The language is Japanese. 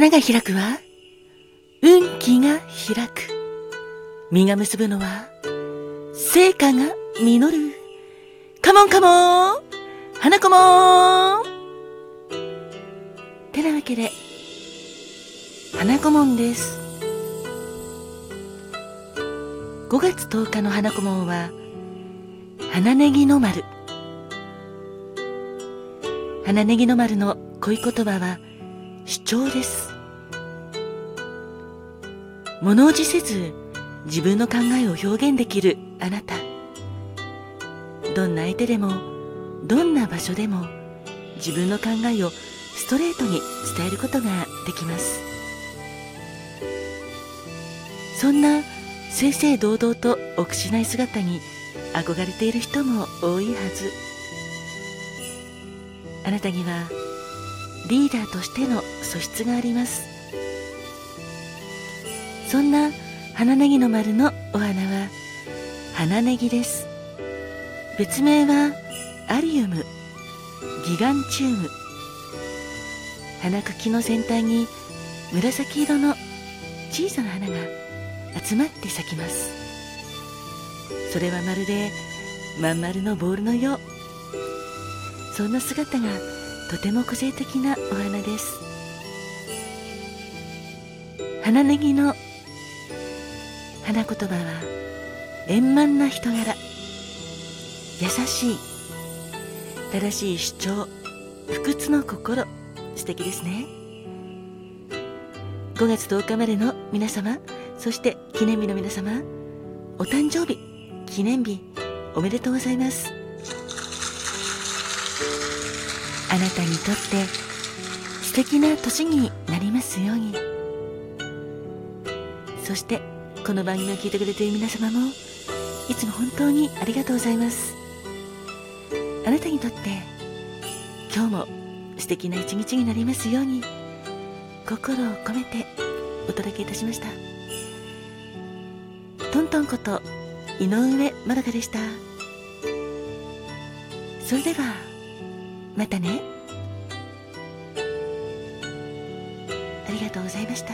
花が開くは、運気が開く。実が結ぶのは、成果が実る。カモンカモン花子もてなわけで、花子もんです。5月10日の花子もんは、花ネギの丸。花ネギの丸の恋言葉は、主張です。物おじせず、自分の考えを表現できるあなた。どんな相手でも、どんな場所でも、自分の考えをストレートに伝えることができます。そんな正々堂々と臆しない姿に憧れている人も多いはず。あなたにはリーダーとしての素質がありますそんな花ネギの丸のお花は花ネギです。別名はアリウム。ギガンチウム。花茎の先端に紫色の小さな花が集まって咲きます。それはまるでまん丸のボールのよう。そんな姿がとても個性的なお花です。花ネギの花言葉は円満な人柄。優しい。正しい主張。不屈の心。素敵ですね。5月10日までの皆様そして記念日の皆様お誕生日記念日おめでとうございます。あなたにとって素敵な年になりますように。そしてこの番組を聞いてくれている皆様もいつも本当にありがとうございます。あなたにとって今日も素敵な一日になりますように心を込めてお届けいたしました。トントンこと井上まどかでした。それではまたね。ありがとうございました。